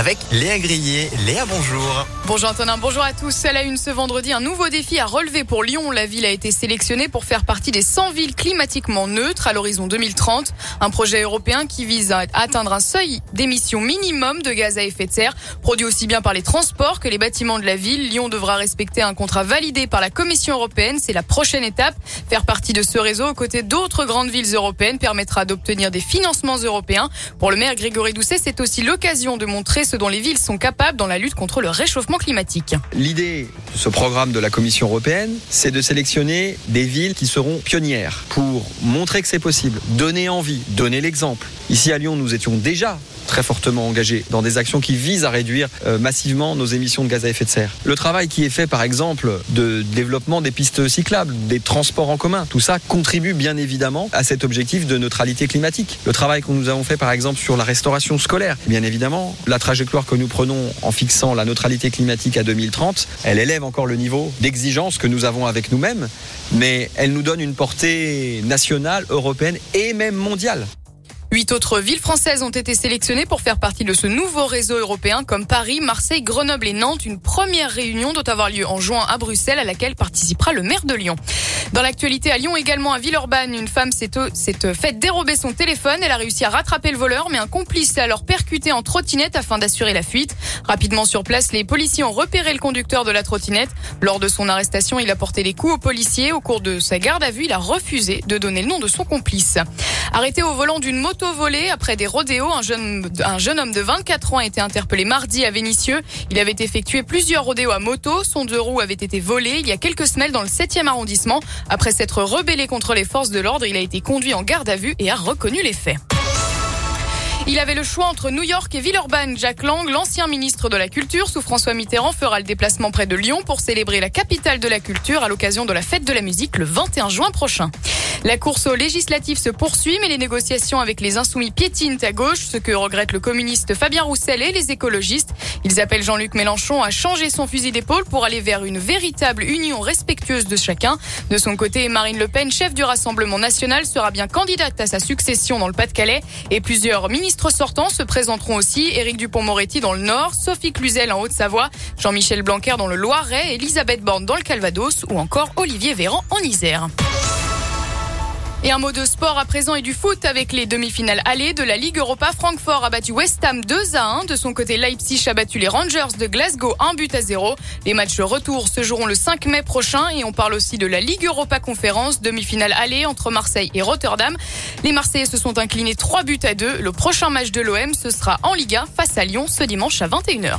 avec Léa Grillet. Léa, bonjour. Bonjour Antonin, bonjour à tous. Elle a une ce vendredi un nouveau défi à relever pour Lyon. La ville a été sélectionnée pour faire partie des 100 villes climatiquement neutres à l'horizon 2030. Un projet européen qui vise à atteindre un seuil d'émissions minimum de gaz à effet de serre, produit aussi bien par les transports que les bâtiments de la ville. Lyon devra respecter un contrat validé par la Commission européenne. C'est la prochaine étape. Faire partie de ce réseau aux côtés d'autres grandes villes européennes permettra d'obtenir des financements européens. Pour le maire Grégory Doucet, c'est aussi l'occasion de montrer ce dont les villes sont capables dans la lutte contre le réchauffement climatique. L'idée de ce programme de la Commission européenne, c'est de sélectionner des villes qui seront pionnières pour montrer que c'est possible, donner envie, donner l'exemple. Ici à Lyon, nous étions déjà très fortement engagés dans des actions qui visent à réduire euh, massivement nos émissions de gaz à effet de serre. Le travail qui est fait par exemple de développement des pistes cyclables, des transports en commun, tout ça contribue bien évidemment à cet objectif de neutralité climatique. Le travail que nous avons fait par exemple sur la restauration scolaire, bien évidemment, la trajectoire que nous prenons en fixant la neutralité climatique à 2030, elle élève encore le niveau d'exigence que nous avons avec nous-mêmes, mais elle nous donne une portée nationale, européenne et même mondiale. Huit autres villes françaises ont été sélectionnées pour faire partie de ce nouveau réseau européen comme Paris, Marseille, Grenoble et Nantes. Une première réunion doit avoir lieu en juin à Bruxelles à laquelle participera le maire de Lyon. Dans l'actualité à Lyon également à Villeurbanne, une femme s'est faite dérober son téléphone. Elle a réussi à rattraper le voleur mais un complice s'est alors percuté en trottinette afin d'assurer la fuite. Rapidement sur place, les policiers ont repéré le conducteur de la trottinette. Lors de son arrestation, il a porté les coups aux policiers. Au cours de sa garde à vue, il a refusé de donner le nom de son complice. Arrêté au volant d'une moto après des rodéos, un jeune, un jeune homme de 24 ans a été interpellé mardi à Vénissieux. Il avait effectué plusieurs rodéos à moto. Son deux roues avait été volé il y a quelques semaines dans le 7e arrondissement. Après s'être rebellé contre les forces de l'ordre, il a été conduit en garde à vue et a reconnu les faits. Il avait le choix entre New York et Villeurbanne. Jacques Lang, l'ancien ministre de la Culture sous François Mitterrand, fera le déplacement près de Lyon pour célébrer la capitale de la culture à l'occasion de la fête de la musique le 21 juin prochain. La course aux législatives se poursuit, mais les négociations avec les insoumis piétinent à gauche, ce que regrette le communiste Fabien Roussel et les écologistes. Ils appellent Jean-Luc Mélenchon à changer son fusil d'épaule pour aller vers une véritable union respectueuse de chacun. De son côté, Marine Le Pen, chef du Rassemblement national, sera bien candidate à sa succession dans le Pas-de-Calais et plusieurs sortants se présenteront aussi. Éric Dupont-Moretti dans le Nord, Sophie Cluzel en Haute-Savoie, Jean-Michel Blanquer dans le Loiret, Elisabeth Borne dans le Calvados ou encore Olivier Véran en Isère. Et un mot de sport à présent et du foot avec les demi-finales allées de la Ligue Europa. Francfort a battu West Ham 2 à 1. De son côté, Leipzig a battu les Rangers de Glasgow 1 but à 0. Les matchs retour se joueront le 5 mai prochain et on parle aussi de la Ligue Europa Conférence, demi-finale allée entre Marseille et Rotterdam. Les Marseillais se sont inclinés 3 buts à 2. Le prochain match de l'OM, ce sera en Liga face à Lyon ce dimanche à 21h.